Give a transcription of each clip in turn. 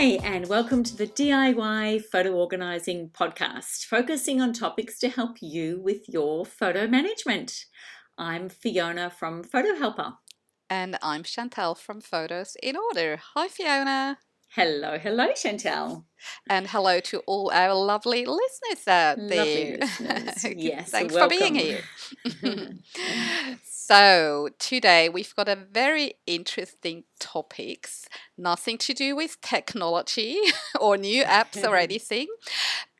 Hi, and welcome to the DIY Photo Organising Podcast, focusing on topics to help you with your photo management. I'm Fiona from Photo Helper. And I'm Chantal from Photos in Order. Hi, Fiona. Hello, hello, Chantal. And hello to all our lovely listeners out Lovely there. listeners. Yes, Thanks for being here. so, today we've got a very interesting topics, nothing to do with technology or new apps or anything,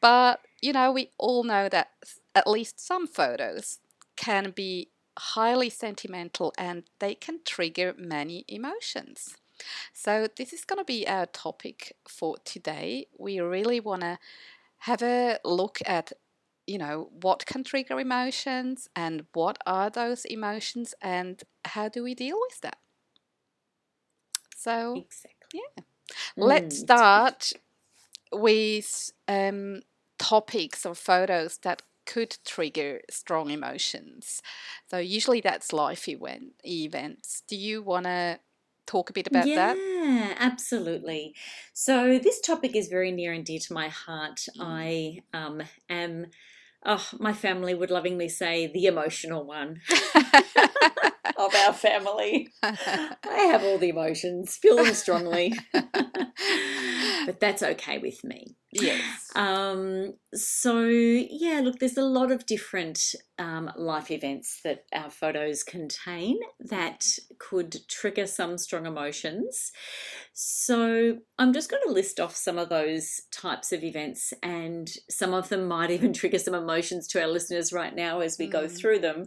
but you know, we all know that at least some photos can be highly sentimental and they can trigger many emotions. So, this is going to be our topic for today. We really want to have a look at, you know, what can trigger emotions and what are those emotions and how do we deal with that. So, Exactly. let's Mm. start with um, topics or photos that could trigger strong emotions. So, usually that's life event, events. Do you want to talk a bit about yeah, that? Yeah, absolutely. So this topic is very near and dear to my heart. Mm. I um, am, oh, my family would lovingly say, the emotional one of our family. I have all the emotions, feel them strongly, but that's okay with me. Yes. Um, so yeah, look, there's a lot of different um, life events that our photos contain that could trigger some strong emotions. So I'm just going to list off some of those types of events, and some of them might even trigger some emotions to our listeners right now as we go Mm. through them.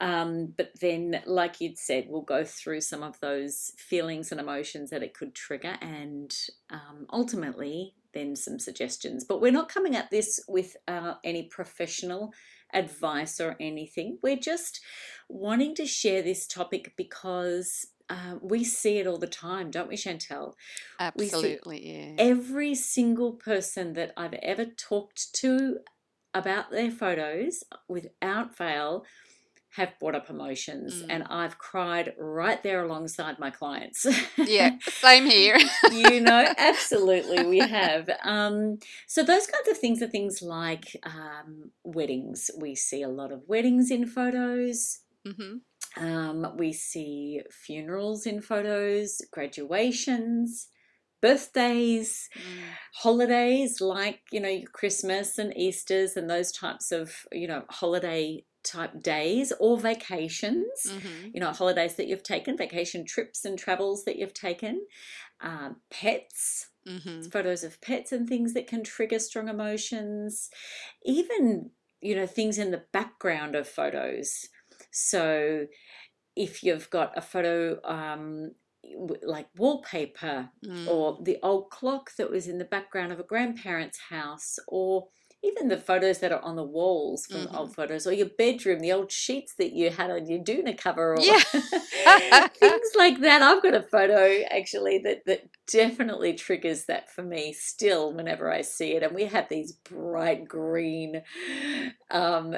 Um, but then, like you'd said, we'll go through some of those feelings and emotions that it could trigger, and um, ultimately, then some suggestions. But we're not coming at this with uh, any professional advice or anything. We're just wanting to share this topic because uh, we see it all the time, don't we, Chantal? Absolutely, yeah. Every single person that I've ever talked to about their photos, without fail, have brought up emotions, Mm. and I've cried right there alongside my clients. yeah, same here. you know, absolutely, we have. Um, so those kinds of things are things like um, weddings. We see a lot of weddings in photos. Mm-hmm. Um, we see funerals in photos, graduations, birthdays, Mm. holidays like you know Christmas and Easter's and those types of you know holiday type days or vacations hmm you know, holidays that you've taken, vacation trips and travels that you've taken, um, pets, hmm photos of pets and things that can trigger strong emotions, even, you know, things in the background of photos. So if you've got a photo um, like wallpaper Mm. or the old clock that was in the background of a grandparent's house or even the photos that are on the walls from Mhm. old photos or your bedroom the old sheets that you had on your doona cover or Yeah. things like that i've got a photo actually that that definitely triggers that for me still whenever i see it and we have these bright green um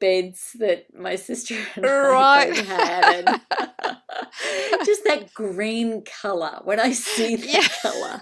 beds that my sister and I both had and just that green color when i see that Yeah. color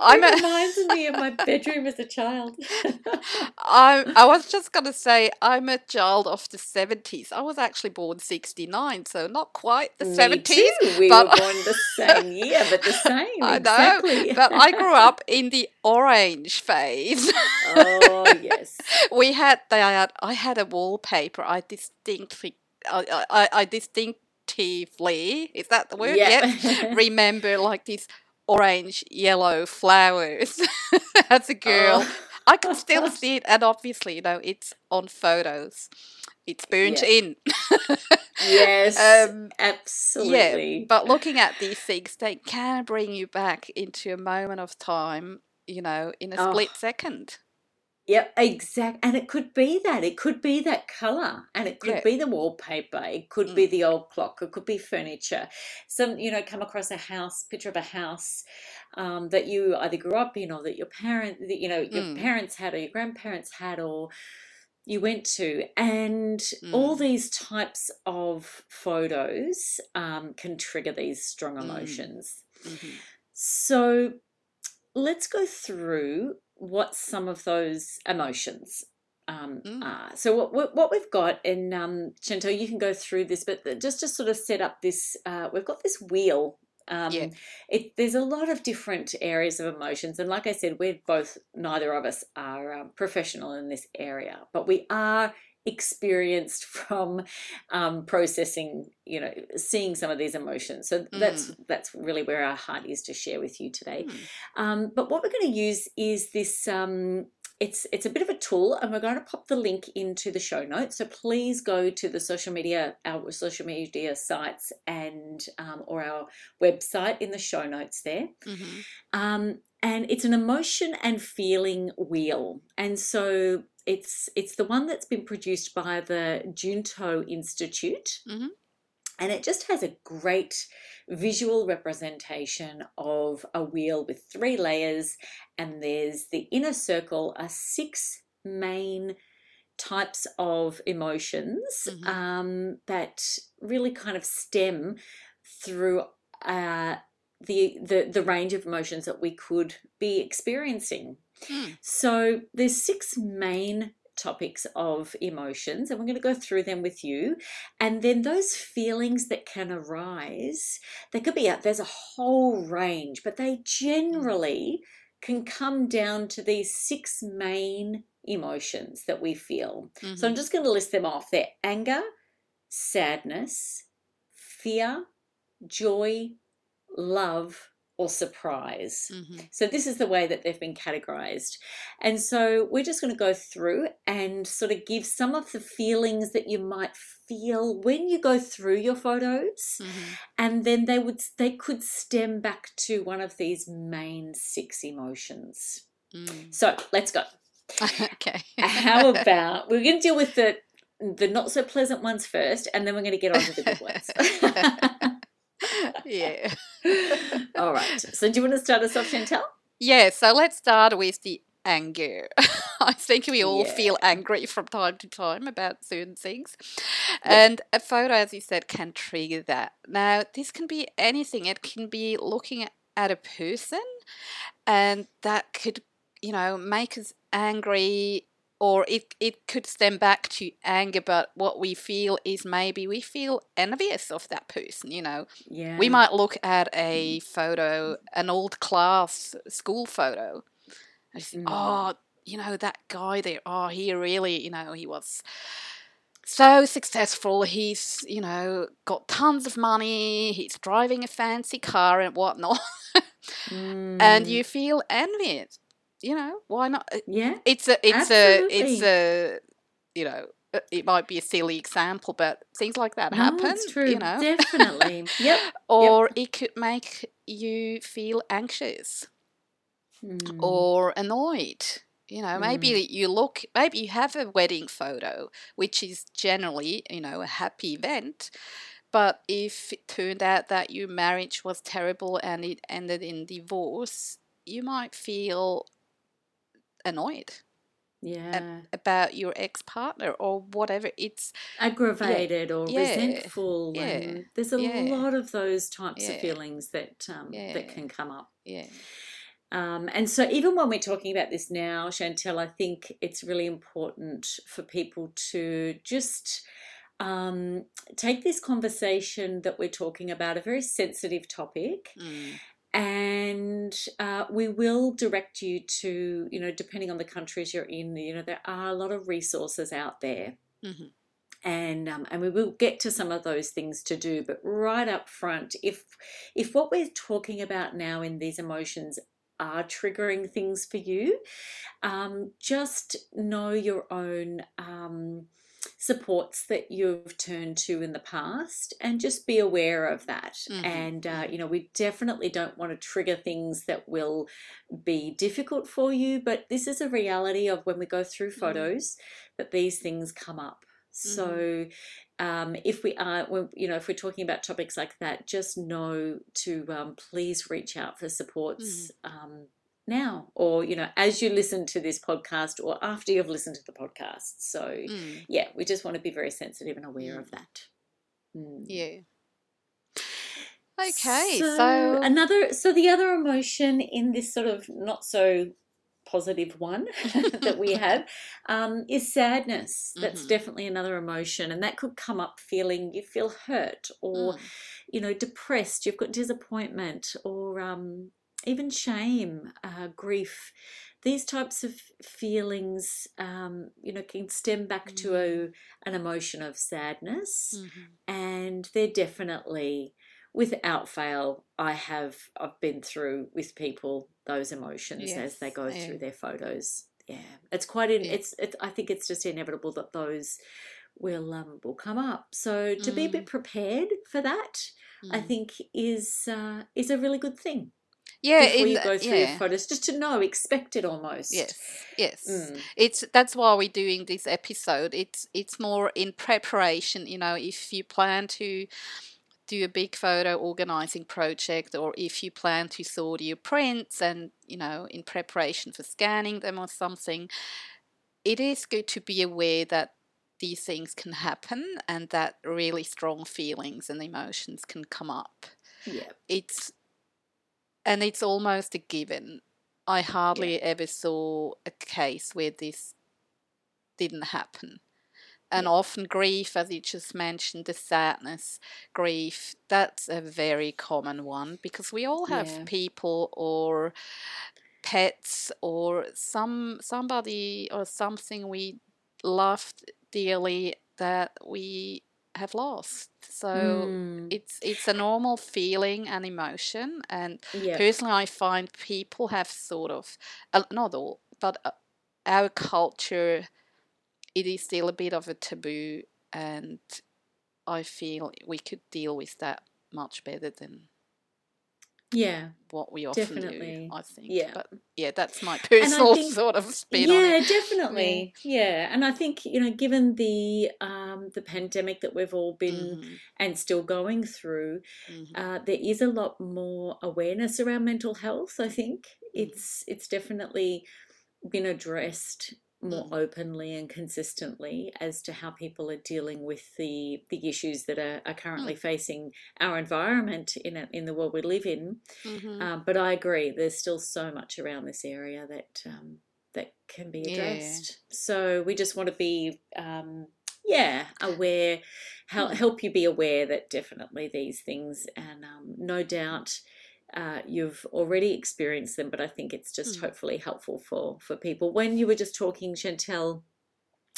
I'm it a- reminds me of my bedroom as a child I I was just gonna say I'm a child of the seventies. I was actually born sixty nine, so not quite the seventies. we but- were born the same year but the same I know, but I grew up in the orange phase. oh yes we had had I had a wallpaper. I distinctly I I, I distinctively is that the word? Yeah. Remember like these orange yellow flowers as a girl. Oh. I can still see it, and obviously, you know, it's on photos. It's burnt Yeah. in. yes Um, absolutely But looking at these things, they can bring you back into a moment of time, you know, in a Oh. split second. Yep, exact. And it could be that. It could be that color, and it could Yeah. be the wallpaper. It could be the old clock. It could be furniture. Some, you know, come across a house, picture of a house um, that you either grew up in, or that your parent, that, you know, your Mm. parents had, or your grandparents had, or you went to, and all Mm. these types of photos um, can trigger these strong Mm. emotions. Mhm. So let's go through what some of those emotions um, Mm. are. So what what we've got, and um, Chantal, you can go through this, but just to sort of set up this, uh, we've got this wheel. Um, Yeah. it, there's a lot of different areas of emotions, and like I said, we're both neither of us are um, professional in this area, but we are experienced from um, processing, you know, seeing some of these emotions. So that's that's really where our heart is to share with you today. Mm. Um, but what we're going to use is this. Um, it's it's a bit of a tool, and we're going to pop the link into the show notes. So please go to the social media, our social media sites, and um, or our website in the show notes there. Mhm. Um, and it's an emotion and feeling wheel, and so it's it's the one that's been produced by the Junto Institute, Mhm. and it just has a great visual representation of a wheel with three layers, and there's the inner circle are six main types of emotions Mhm. um, that really kind of stem through uh, the, the the range of emotions that we could be experiencing. Mm. So there's six main topics of emotions and we're going to go through them with you and then those feelings that can arise there could be a, there's a whole range but they generally can come down to these six main emotions that we feel so i'm Mhm. just going to list them off they're anger sadness fear joy love or surprise Mhm. so this is the way that they've been categorized. And so we're just going to go through and sort of give some of the feelings that you might feel when you go through your photos Mhm. and then they would they could stem back to one of these main six emotions. Mm. So, let's go. okay. How about we're going to deal with the the not so pleasant ones first and then we're going to get on to the good ones. yeah. All right. So do you want to start us off, Chantal? Yeah, so let's start with the anger. I think we all Yeah. feel angry from time to time about certain things. And a photo, as you said, can trigger that. Now, this can be anything, it can be looking at a person, and that could, you know, make us angry. Or it, it could stem back to anger, but what we feel is maybe we feel envious of that person, you know. Yeah. We might look at a photo, an old class school photo, and think, Mm. oh, you know, that guy there, oh, he really, you know, he was so successful. He's, you know, got tons of money, he's driving a fancy car and whatnot. and Mm. you feel envious. You know, why not? Uh, Yeah. It's a, it's a, it's a, you know, uh, it might be a silly example, but things like that No, happen. it's true. You know, Definitely. Yep. or it could make you feel anxious Mm. or annoyed. You know, maybe you look, maybe you have a wedding photo, which is generally, you know, a happy event. But if it turned out that your marriage was terrible and it ended in divorce, you might feel annoyed yeah. about your ex partner or whatever. It's Aggravated or Yeah. resentful. Yeah. And there's a Yeah. lot of those types Yeah. of feelings that um, Yeah. that can come up. yeah, Um, and so, even when we're talking about this now, Chantal, I think it's really important for people to just um, take this conversation that we're talking about, a very sensitive topic, mm, and uh, we will direct you to, you know, depending on the countries you're in, you know, there are a lot of resources out there. mhm, And um, and we will get to some of those things to do, but right up front, if if what we're talking about now in these emotions are triggering things for you, um, just know your own um, supports that you've turned to in the past, and just be aware of that. Mhm, And uh, you know, we definitely don't want to trigger things that will be difficult for you, but this is a reality of when we go through Mhm. photos that these things come up. So, um, if we are, you know, if we're talking about topics like that, just know to um, please reach out for supports um, now, or you know, as you listen to this podcast, or after you've listened to the podcast. So, mm, yeah, we just want to be very sensitive and aware of that. Mm. yeah. Okay, so, another so the other emotion in this sort of not so positive one that we have um, is sadness. That's Mhm. definitely another emotion, and that could come up feeling you feel hurt or Mm, you know depressed. You've got disappointment or um, even shame, uh, grief. These types of feelings, um, you know, can stem back to a, an emotion of sadness mhm. and they're definitely without fail i have i've been through with people those emotions as they go yeah. through their photos yeah it's quite in, Yeah. it's it's i think it's just inevitable that those will um will come up so to be a bit prepared for that i Mm. think is uh is a really good thing yeah, before in you go through yeah. your photos just to know expect it almost Yes, yes. Mm. It's that's why we're doing this episode. It's it's more in preparation. You know, if you plan to do a big photo organizing project, or if you plan to sort your prints, and you know, in preparation for scanning them or something, it is good to be aware that these things can happen and that really strong feelings and emotions can come up. yeah It's and it's almost a given. I hardly ever saw a case where this didn't happen. And Yeah. often grief, as you just mentioned, the sadness, grief, that's a very common one because we all have Yeah. people or pets or some somebody or something we loved dearly that we have lost. So Mm. it's it's a normal feeling and emotion and yeah personally i find people have sort of uh, not all but uh, our culture it is still a bit of a taboo and i feel we could deal with that much better than yeah what we often Definitely. do i think Yeah. but yeah that's my personal think- sort of spin on yeah definitely yeah and i think you know given the um the pandemic that we've all been Mhm, and still going through mhm. uh, there is a lot more awareness around mental health i think Mm-hmm. it's it's definitely been addressed more Mhm. openly and consistently as to how people are dealing with the the issues that are, are Mm. currently facing our environment in a, in the world we live in Mhm. um, but I agree, there's still so much around this area that um, that can be Yeah. addressed. So we just want to be, um, yeah, aware, help, Hmm. help you be aware that definitely these things, and um, no doubt. Uh, you've already experienced them, but I think it's just Mm. hopefully helpful for for people. When you were just talking, Chantal,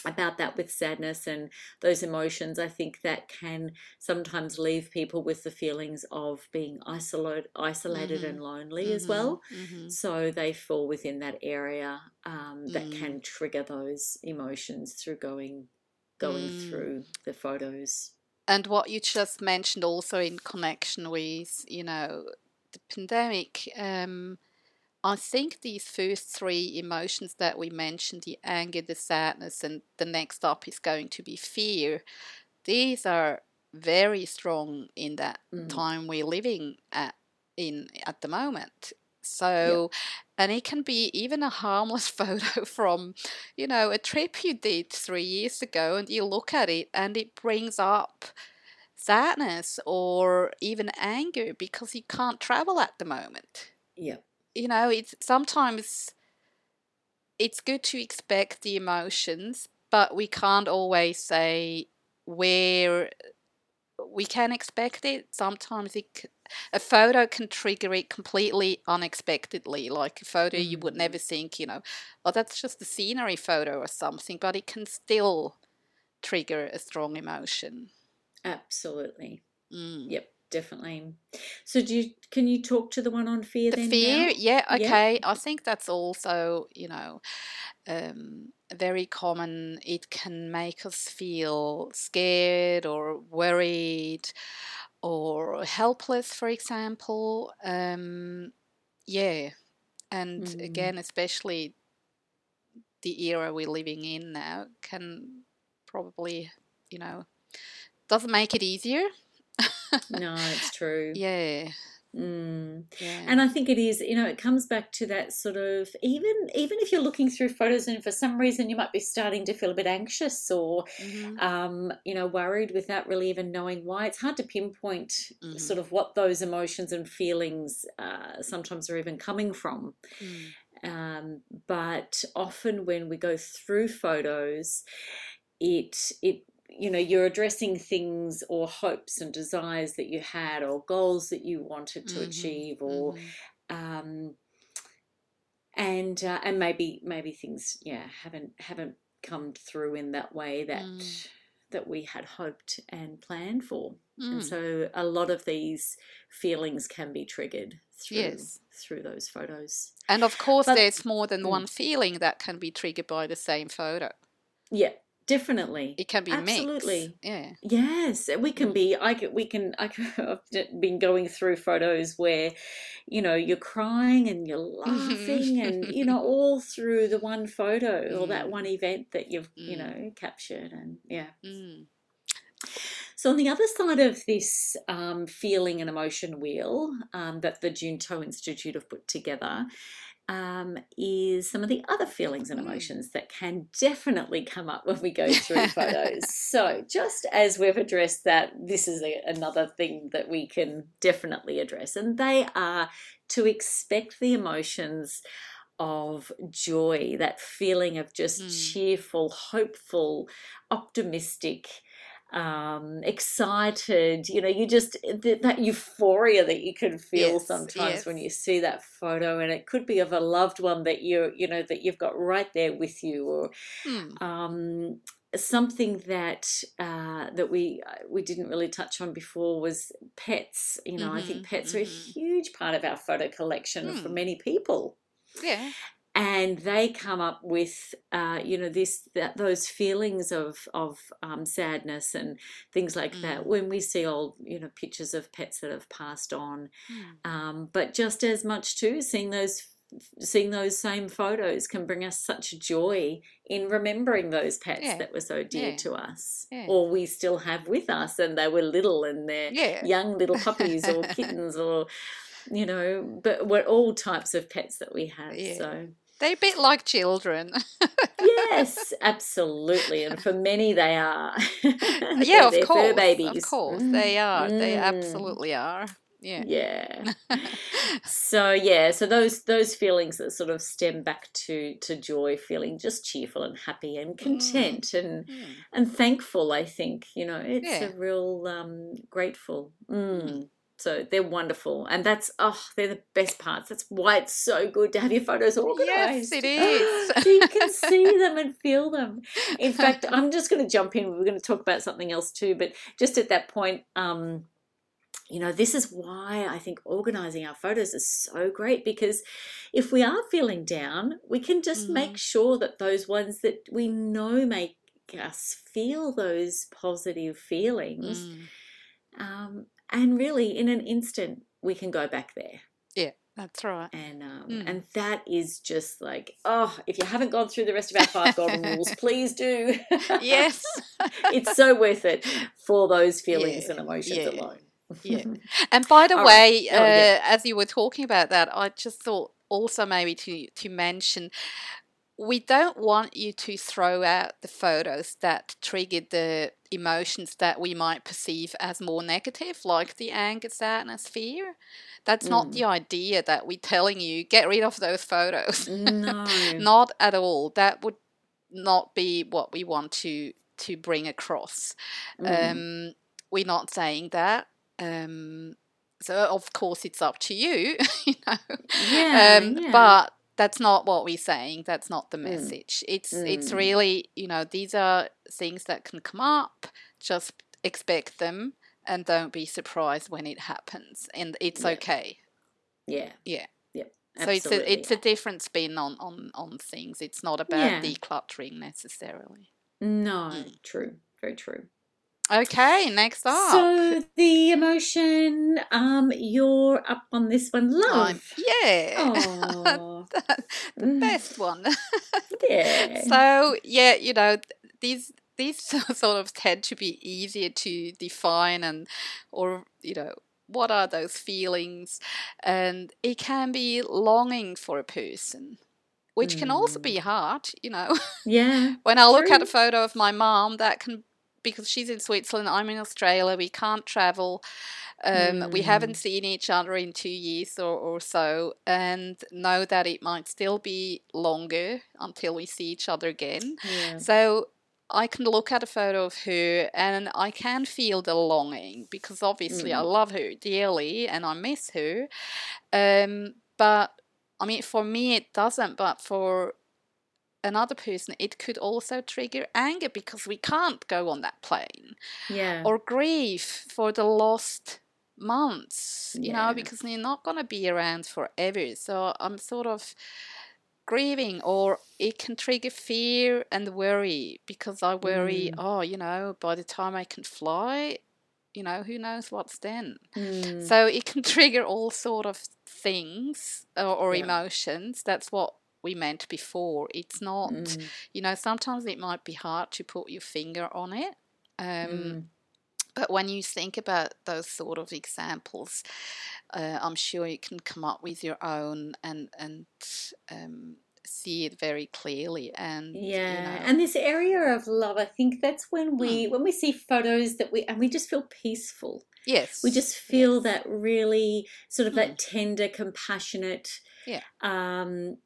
about that with sadness and those emotions, I think that can sometimes leave people with the feelings of being isolated, isolated Mhm. and lonely as well. Mhm, So they fall within that area um, that Mm. can trigger those emotions through going going Mm. through the photos. and what you just mentioned also in connection with you know the pandemic um i think these first three emotions that we mentioned the anger the sadness and the next up is going to be fear these are very strong in that Mm. time we're living at in at the moment so and it can be even a harmless photo from you know a trip you did three years ago and you look at it and it brings up sadness or even anger because you can't travel at the moment. Yeah, you know it's sometimes it's good to expect the emotions but we can't always say where we can expect it. Sometimes it c- a photo can trigger it completely unexpectedly like a photo you would Mhm. never think you know oh that's just a scenery photo or something but it can still trigger a strong emotion absolutely. Mm. Yep, definitely. So do you can you talk to the one on fear the then? fear now? yeah Yeah. okay i think that's also you know um, very common it can make us feel scared or worried or helpless for example um, yeah and Mm. again especially the era we're living in now can probably you know doesn't make it easier No, it's true. yeah Mm. Yeah. And I think it is, you know, it comes back to that sort of even even if you're looking through photos and for some reason you might be starting to feel a bit anxious or Mhm. um, you know, worried without really even knowing why. It's hard to pinpoint Mhm. sort of what those emotions and feelings uh, sometimes are even coming from. Mm. Um, but often when we go through photos, it it you know you're addressing things or hopes and desires that you had or goals that you wanted to Mhm. achieve or Mhm. um, and uh, and maybe maybe things yeah haven't haven't come through in that way that Mm. that we had hoped and planned for and Mm. so a lot of these feelings can be triggered through Yes. through those photos And of course, But- there's more than Mm. one feeling that can be triggered by the same photo. yeah definitely It can be mixed. Absolutely. Yeah. Yes, we can Mm. be. I can. We can. I can, I've been going through photos where, you know, you're crying and you're laughing, and you know, all through the one photo or that Mm. one event that you've, you Mm. know, captured, and yeah. Mm. So on the other side of this um, feeling and emotion wheel um, that the Junto Institute have put together. Um, is some of the other feelings and Mm. emotions that can definitely come up when we go through photos. So, just as we've addressed that, this is a, another thing that we can definitely address, and they are to expect the emotions of joy, that feeling of just Mm. cheerful, hopeful, optimistic, um, excited. You know, you just th- that euphoria that you can feel Yes, sometimes when you see that photo, and it could be of a loved one that you you know that you've got right there with you, or Mm. um, something that uh, that we uh, we didn't really touch on before was pets. You know, I think Mhm, pets are a mhm. huge part of our photo collection for Hmm. many people, Yeah. And they come up with uh, you know this that those feelings of of um, sadness and things like that Mm. when we see old you know pictures of pets that have passed on. Mm. Um, but just as much too, seeing those seeing those same photos can bring us such joy in remembering those pets Yeah. that were so dear Yeah. to us Yeah. or we still have with us and they were little and they're young little puppies or kittens or you know but we're all types of pets that we have so They're a bit like children. yes absolutely and for many they are yeah, of course. fur babies Of course. They are. They Mm. absolutely are. Yeah. yeah so yeah so those those feelings that sort of stem back to to joy feeling just cheerful and happy and content and Mm. and thankful i think you know it's Yeah. a real um grateful mm. Mm. So they're wonderful and that's oh they're the best parts that's why it's so good to have your photos organized Yes, it is. so you can see them and feel them in fact i'm just going to jump in we're going to talk about something else too but just at that point um you know this is why i think organizing our photos is so great because if we are feeling down we can just make Mhm. sure that those ones that we know make us feel those positive feelings Mm. um, and really in an instant we can go back there Yeah, That's right. and um, Mm. and that is just like oh if you haven't gone through the rest of our five golden rules please do Yes. it's so worth it for those feelings Yeah, and emotions yeah, alone yeah. And by the All way, right. Oh, yeah. uh, as you were talking about that, I just thought also maybe to to mention we don't want you to throw out the photos that triggered the emotions that we might perceive as more negative, like the anger, sadness, fear. That's not Mm. the idea that we're telling you get rid of those photos. no not at all. That would not be what we want to to bring across. Mm. Um, we're not saying that. Um, so of course it's up to you, you know. yeah, um, yeah. But that's not what we're saying. That's not the Mm. message. It's it's Mm. really you know these are things that can come up. Just expect them and don't be surprised when it happens. And it's Yeah. okay. yeah Yeah. Yep. So it's a it's a different spin on on on things. It's not about Yeah. decluttering necessarily. no Mm. true very true Okay, next up. so the emotion um you're up on this one I'm- love yeah. the Mm. best one. yeah so yeah, you know, these these sort of tend to be easier to define and or you know what are those feelings? And it can be longing for a person, which can also Mm. be hard, you know. Yeah. when I look at a photo of my mom, that can because she's in Switzerland, I'm in Australia, we can't travel. Um, We Mm. haven't seen each other in two years or, or so, and know that it might still be longer until we see each other again. Yeah. So I can look at a photo of her and I can feel the longing because obviously I Mm. love her dearly and I miss her. Um, but I mean, for me, it doesn't, but for another person, it could also trigger anger because we can't go on that plane Yeah. or grief for the lost months, you Yeah. know, because you're not going to be around forever. So I'm sort of grieving, or it can trigger fear and worry because I worry, Mm. oh, you know, by the time I can fly, you know, who knows what's then. Mm. So it can trigger all sort of things or, or Yeah. emotions. That's what we meant before. It's not, Mm. you know, sometimes it might be hard to put your finger on it. Um, Mm. but when you think about those sort of examples, uh, I'm sure you can come up with your own and and um, see it very clearly. And you Yeah, know, and this area of love, I think that's when Hmm. we when we see photos that we and we just feel peaceful. yes, We just feel yes. that really sort of Mm. that tender, compassionate, Yeah. um,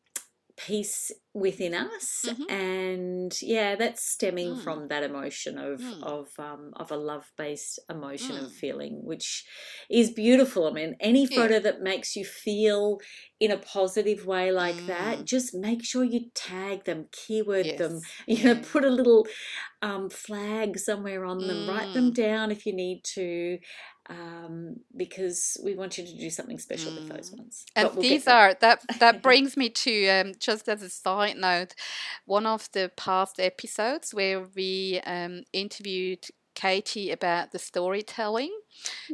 peace within us, Mhm. and yeah, that's stemming Mm. from that emotion of Mm. of um, of a love based emotion Mm. of feeling, which is beautiful. I mean, any Yeah. photo that makes you feel in a positive way like Mm. that, just make sure you tag them, keyword them, you know, yeah. put a little um, flag somewhere on them, write them Mm. down if you need to, um, because we want you to do something special with those Mm. ones. And we'll these are that that brings me to um, just as a side note, one of the past episodes where we um, interviewed Katie about the storytelling.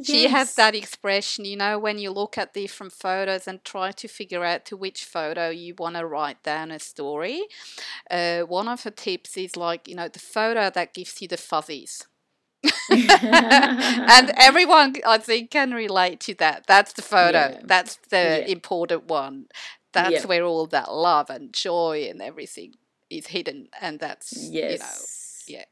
She has that expression, you know, when you look at different photos and try to figure out to which photo you want to write down a story. Uh, one of her tips is like, you know, the photo that gives you the fuzzies. and everyone, I think, can relate to that. That's the photo. Yeah. That's the Yeah. important one. That's Yeah. where all that love and joy and everything is hidden. And that's, you know, yeah.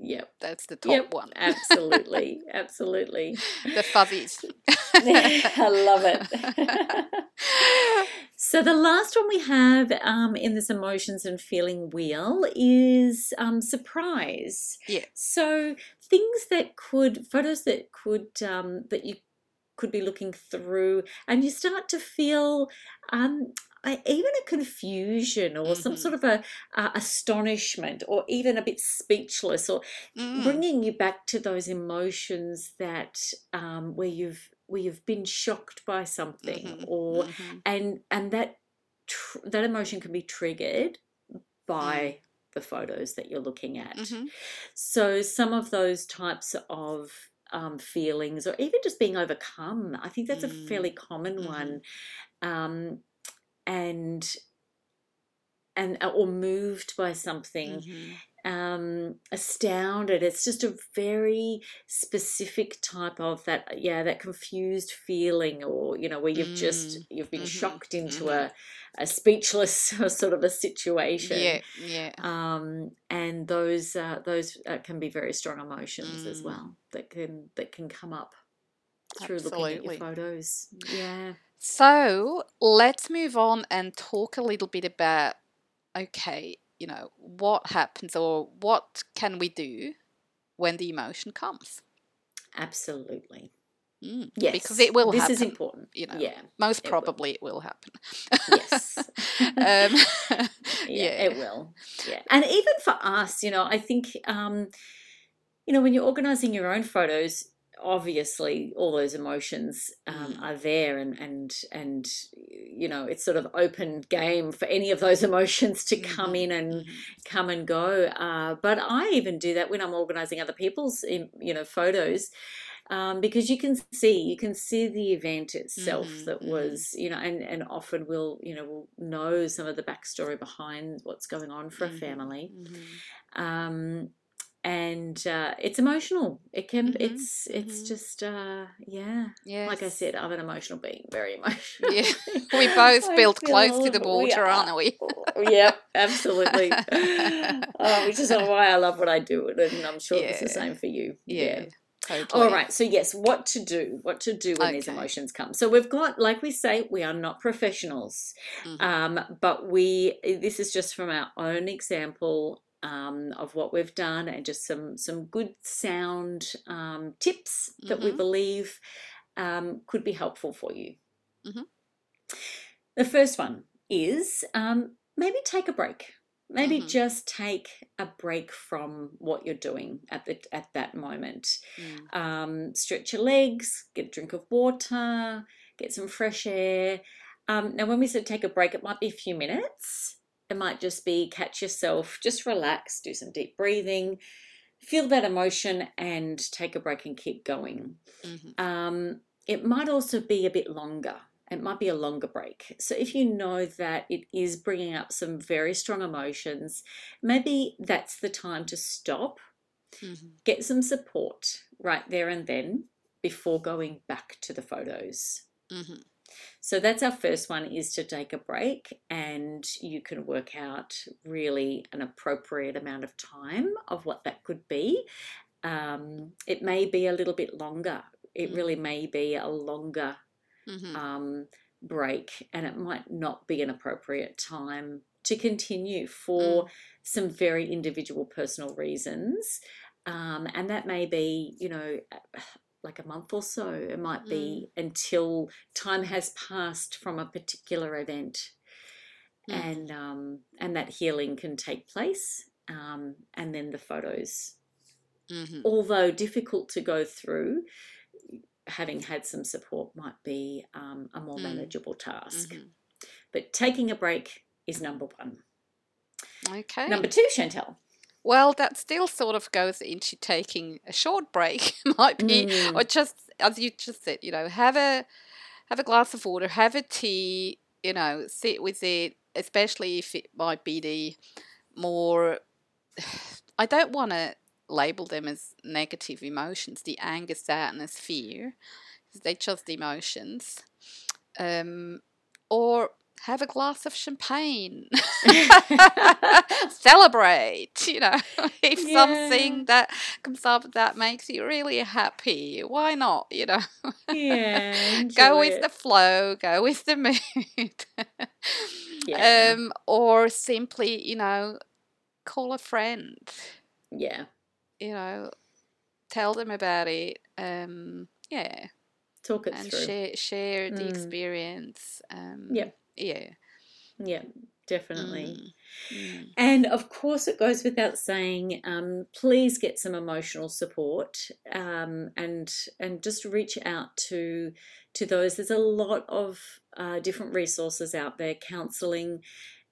Yep. that's the top Yep. one. Absolutely. Absolutely. the fuzzies. I love it. so the last one we have um, in this emotions and feeling wheel is um, surprise. Yeah. So things that could photos that could um, that you could be looking through, and you start to feel. Um, even a confusion or some Mhm. sort of a, a astonishment or even a bit speechless or Mm. bringing you back to those emotions that um, where you've where you've been shocked by something Mhm, or mhm. and and that tr- that emotion can be triggered by the photos that you're looking at Mhm. so some of those types of um, feelings or even just being overcome i think that's a Mm. fairly common one um, and and or moved by something Mhm. um astounded it's just a very specific type of that yeah that confused feeling or you know where you've just you've been mhm, shocked into mhm. a a speechless sort of a situation Yeah, yeah. um and those uh, those uh, can be very strong emotions as Mm. well that can that can come up through looking at your photos yeah So let's move on and talk a little bit about okay, you know, what happens or what can we do when the emotion comes? absolutely Mm, yes Because it will this happen. is important You know, yeah most it will. probably it will happen. yes um, yeah, yeah. it will. Yeah, and even for us, you know, I think, um, you know, when you're organising your own photos, obviously all those emotions um, Mm. are there, and and and you know, it's sort of open game for any of those emotions to come Mhm, in and mhm. come and go. Uh, but I even do that when I'm organising other people's, you know, photos. Um, because you can see, you can see the event itself Mhm, that mhm. was, you know, and, and often we'll, you know, we'll know some of the backstory behind what's going on for a Mhm, family. Um, and uh, it's emotional. It can. Mhm, It's. It's mhm. just. Uh, yeah. Yes. Like I said, I'm an emotional being. Very emotional. Yeah. we both built close to the water, are. aren't we? yep, absolutely. oh, which is why I love what I do, and I'm sure it's the same for you. Yeah. Totally. All right. So yes, what to do? What to do when these emotions come? So we've got, like we say, we are not professionals, Mhm. um, but we. This is just from our own example um, of what we've done, and just some some good sound um, tips that we Mhm. believe um, could be helpful for you. Mhm. The first one is um, maybe take a break. Maybe Mhm. just take a break from what you're doing at the at that moment Mm. um, stretch your legs, get a drink of water, get some fresh air. Um, now, when we say take a break, it might be a few minutes. It might just be catch yourself, just relax, do some deep breathing, feel that emotion, and take a break and keep going. Mhm. Um, it might also be a bit longer. It might be a longer break. So, if you know that it is bringing up some very strong emotions, maybe that's the time to stop Mhm. get some support right there and then before going back to the photos. Mhm. So that's our first one is to take a break and you can work out really an appropriate amount of time of what that could be. Um, it may be a little bit longer. It really may be a longer Mhm. um, break, and it might not be an appropriate time to continue for some very individual personal reasons. Um, and that may be, you know, like a month or so. It might be until time has passed from a particular event, Mm. and um, and that healing can take place. Um, and then the photos, Mhm. although difficult to go through, having had some support might be um, a more Mm. manageable task. Mhm. But taking a break is number one. Okay. Number two, Chantal. Well, that still sort of goes into taking a short break, might be, Mm. or just as you just said, you know, have a have a glass of water, have a tea, you know, sit with it, especially if it might be the more. I don't want to label them as negative emotions, the anger, sadness, fear. They're just emotions. Um, or have a glass of champagne. Celebrate, you know, if Yeah. something that comes up that makes you really happy, why not, you know? yeah. go with it. the flow, go with the mood. Yeah. Um, or simply, you know, call a friend, yeah. you know, tell them about it. Um, yeah, Talk it and through. share share the Mm. experience. Um, Yep. Yeah. Yeah, definitely. Mm, mm, And of course, it goes without saying. Um, please get some emotional support, um, and and just reach out to to those. There's a lot of uh, different resources out there, counselling,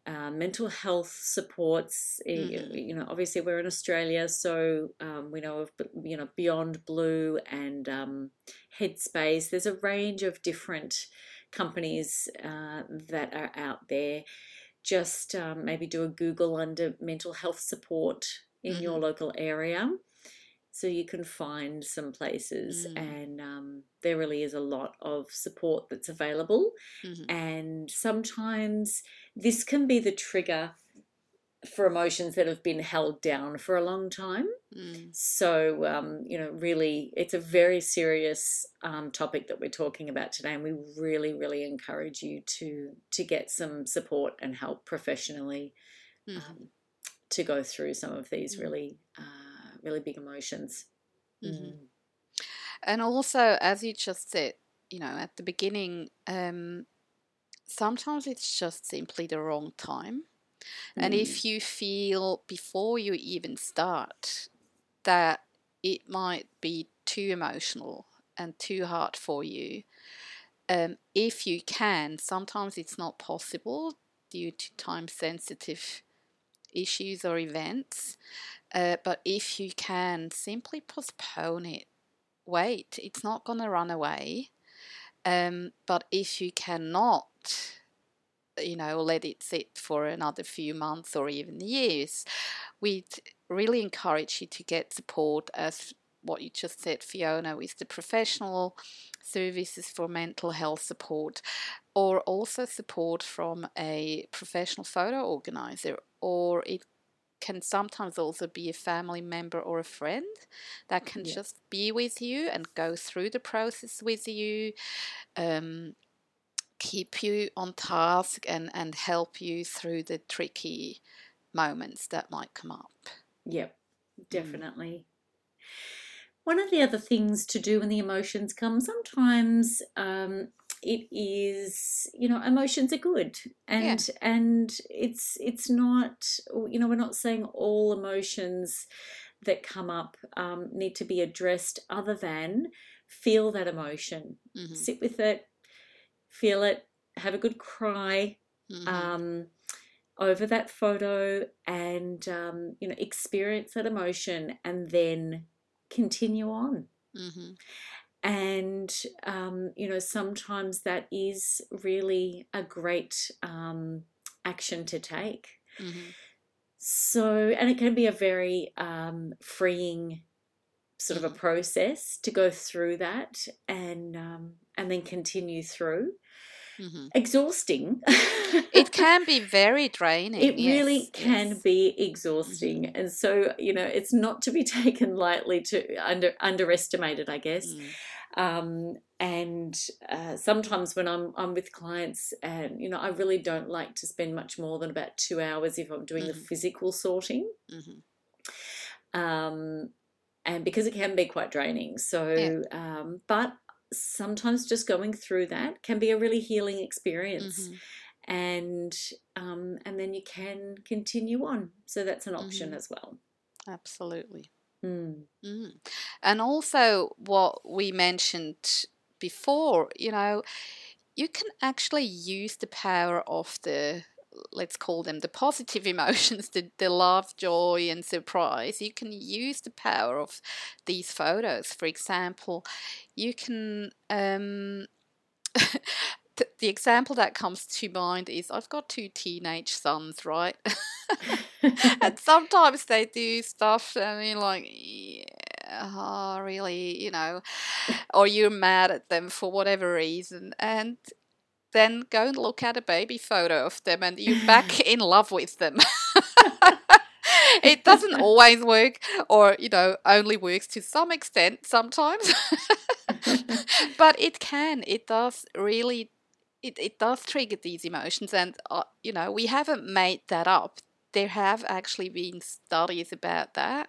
uh, mental health supports. Mhm. You know, obviously we're in Australia, so um, we know of you know Beyond Blue and um, Headspace. There's a range of different companies uh, that are out there just um, maybe do a Google under mental health support in your local area. So you can find some places, Mm. and um, there really is a lot of support that's available. mhm. And sometimes this can be the trigger for emotions that have been held down for a long time. Mm, So, um, you know, really, it's a very serious um, topic that we're talking about today, and we really, really encourage you to to get some support and help professionally mhm. um, to go through some of these Mm. really, uh, really big emotions. Mhm. Mm. And also, as you just said, you know, at the beginning, um, sometimes it's just simply the wrong time. And Mm. if you feel before you even start that it might be too emotional and too hard for you, um, if you can, sometimes it's not possible due to time sensitive issues or events. Uh, but if you can, simply postpone it. Wait, it's not going to run away. Um, but if you cannot you know, let it sit for another few months or even years. We'd really encourage you to get support as what you just said, Fiona, with the professional services for mental health support, or also support from a professional photo organizer, or it can sometimes also be a family member or a friend that can yeah. just be with you and go through the process with you. Um, keep you on task and, and help you through the tricky moments that might come up. Yep, mm. definitely. Mm. One of the other things to do when the emotions come, sometimes um, it is, you know, emotions are good, and yeah. and it's it's not, you know, we're not saying all emotions that come up um, need to be addressed, other than feel that emotion, mm-hmm. sit with it, feel it, have a good cry. Mm-hmm. Um, over that photo and um, you know experience that emotion and then continue on. Mm-hmm. And, um, you know, sometimes that is really a great um, action to take. Mm-hmm. So, and it can be a very um, freeing sort of a mm-hmm. process to go through that and um, and then continue through mm-hmm. exhausting. it can be very draining. It yes, really can yes. be exhausting. Mm-hmm. And so, you know, it's not to be taken lightly to under underestimated, I guess. Mm. Um, and uh, sometimes when I'm I'm with clients, and you know, I really don't like to spend much more than about two hours if I'm doing mm-hmm. the physical sorting. Mm-hmm. Um, and because it can be quite draining. So, yeah. um, but sometimes just going through that can be a really healing experience. Mm-hmm. And um, and then you can continue on. So that's an option mm-hmm. as well. Absolutely. Mm. Mm. And also, what we mentioned before, you know, you can actually use the power of the let's call them the positive emotions, the, the love, joy, and surprise, you can use the power of these photos. For example, you can. Um, the example that comes to mind is I've got two teenage sons, right? and sometimes they do stuff, I mean, like, yeah, oh, really, you know, or you're mad at them for whatever reason. And then go and look at a baby photo of them and you're back in love with them. it doesn't always work or you know only works to some extent sometimes but it can it does really it, it does trigger these emotions and uh, you know we haven't made that up there have actually been studies about that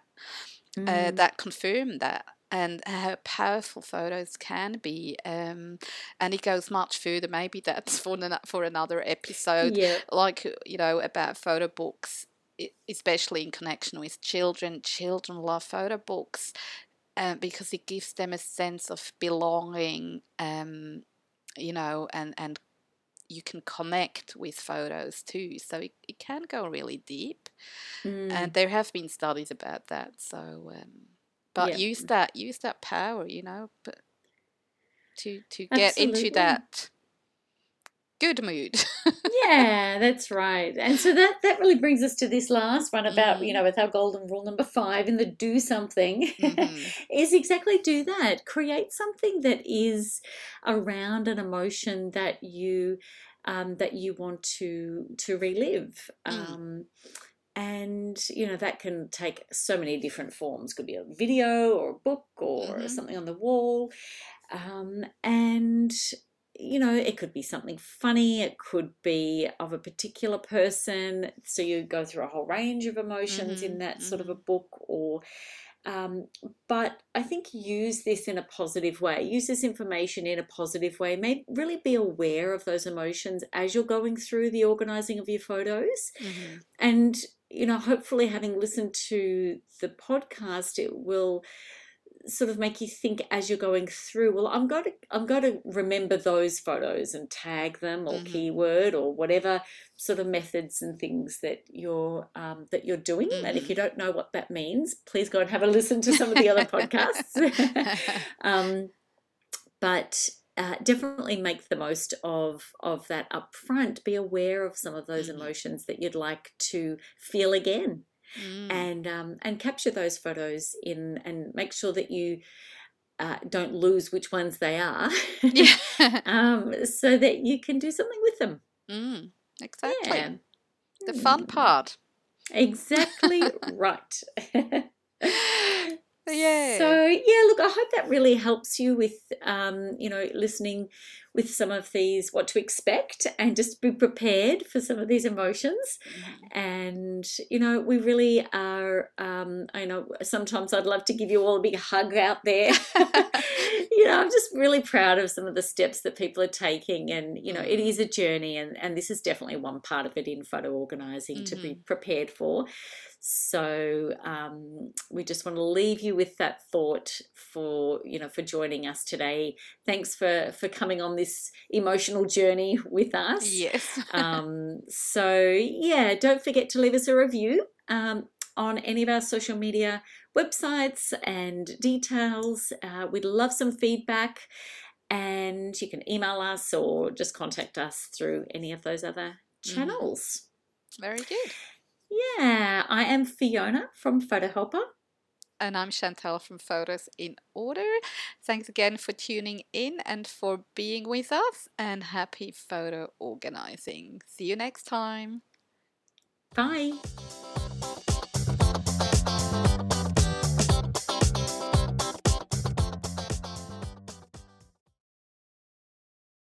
uh, mm. uh, that confirm that and how powerful photos can be. Um, and it goes much further. Maybe that's for an, for another episode. Yeah. Like you know about photo books, especially in connection with children. Children love photo books. Um, because it gives them a sense of belonging, um, you know, and, and you can connect with photos too. So it, it can go really deep. Mm. And there have been studies about that. So um, but yeah. use that use that power you know but to to get Absolutely. into that good mood yeah that's right and so that that really brings us to this last one about mm. you know with our golden rule number five in the do something mm-hmm. is exactly do that create something that is around an emotion that you um, that you want to to relive mm. And you know that can take so many different forms could be a video or a book or mm-hmm. something on the wall um, and you know it could be something funny it could be of a particular person so you go through a whole range of emotions mm-hmm. in that sort of a mm-hmm. book or um, but I think use this in a positive way. Use this information in a positive way. May really be aware of those emotions as you're going through the organizing of your photos, mm-hmm. and you know, hopefully, having listened to the podcast, it will sort of make you think as you're going through well i'm going to i'm going to remember those photos and tag them or mm-hmm. keyword or whatever sort of methods and things that you're um, that you're doing mm-hmm. and if you mm-hmm. don't know what that means please go and have a listen to some of the other podcasts um, but uh, definitely make the most of of that up front. Be aware of some of those Mhm. emotions that you'd like to feel again, Mm. and um, and capture those photos in, and make sure that you uh, don't lose which ones they are, yeah. um, so that you can do something with them. mm. Exactly. Yeah. The fun Mm. part. Exactly right. Yeah. So yeah, look, I hope that really helps you with um, you know, listening with some of these what to expect and just be prepared for some of these emotions. Mhm. And you know, we really are um, I know sometimes I'd love to give you all a big hug out there. you know, I'm just really proud of some of the steps that people are taking and you know, it Mm. a journey and and this is definitely one part of it in photo organizing to be prepared for. So um, we just want to leave you with that thought for you know for joining us today. Thanks for for coming on this emotional journey with us. Yes. Um, so yeah, don't forget to leave us a review um, on any of our social media websites and details. Uh, we'd love some feedback. And you can email us or just contact us through any of those other Mhm. channels. Very good. Yeah, I am Fiona from Photo Helper. And I'm Chantal from Photos in Order. Thanks again for tuning in and for being with us, and happy photo organizing. See you next time. Bye.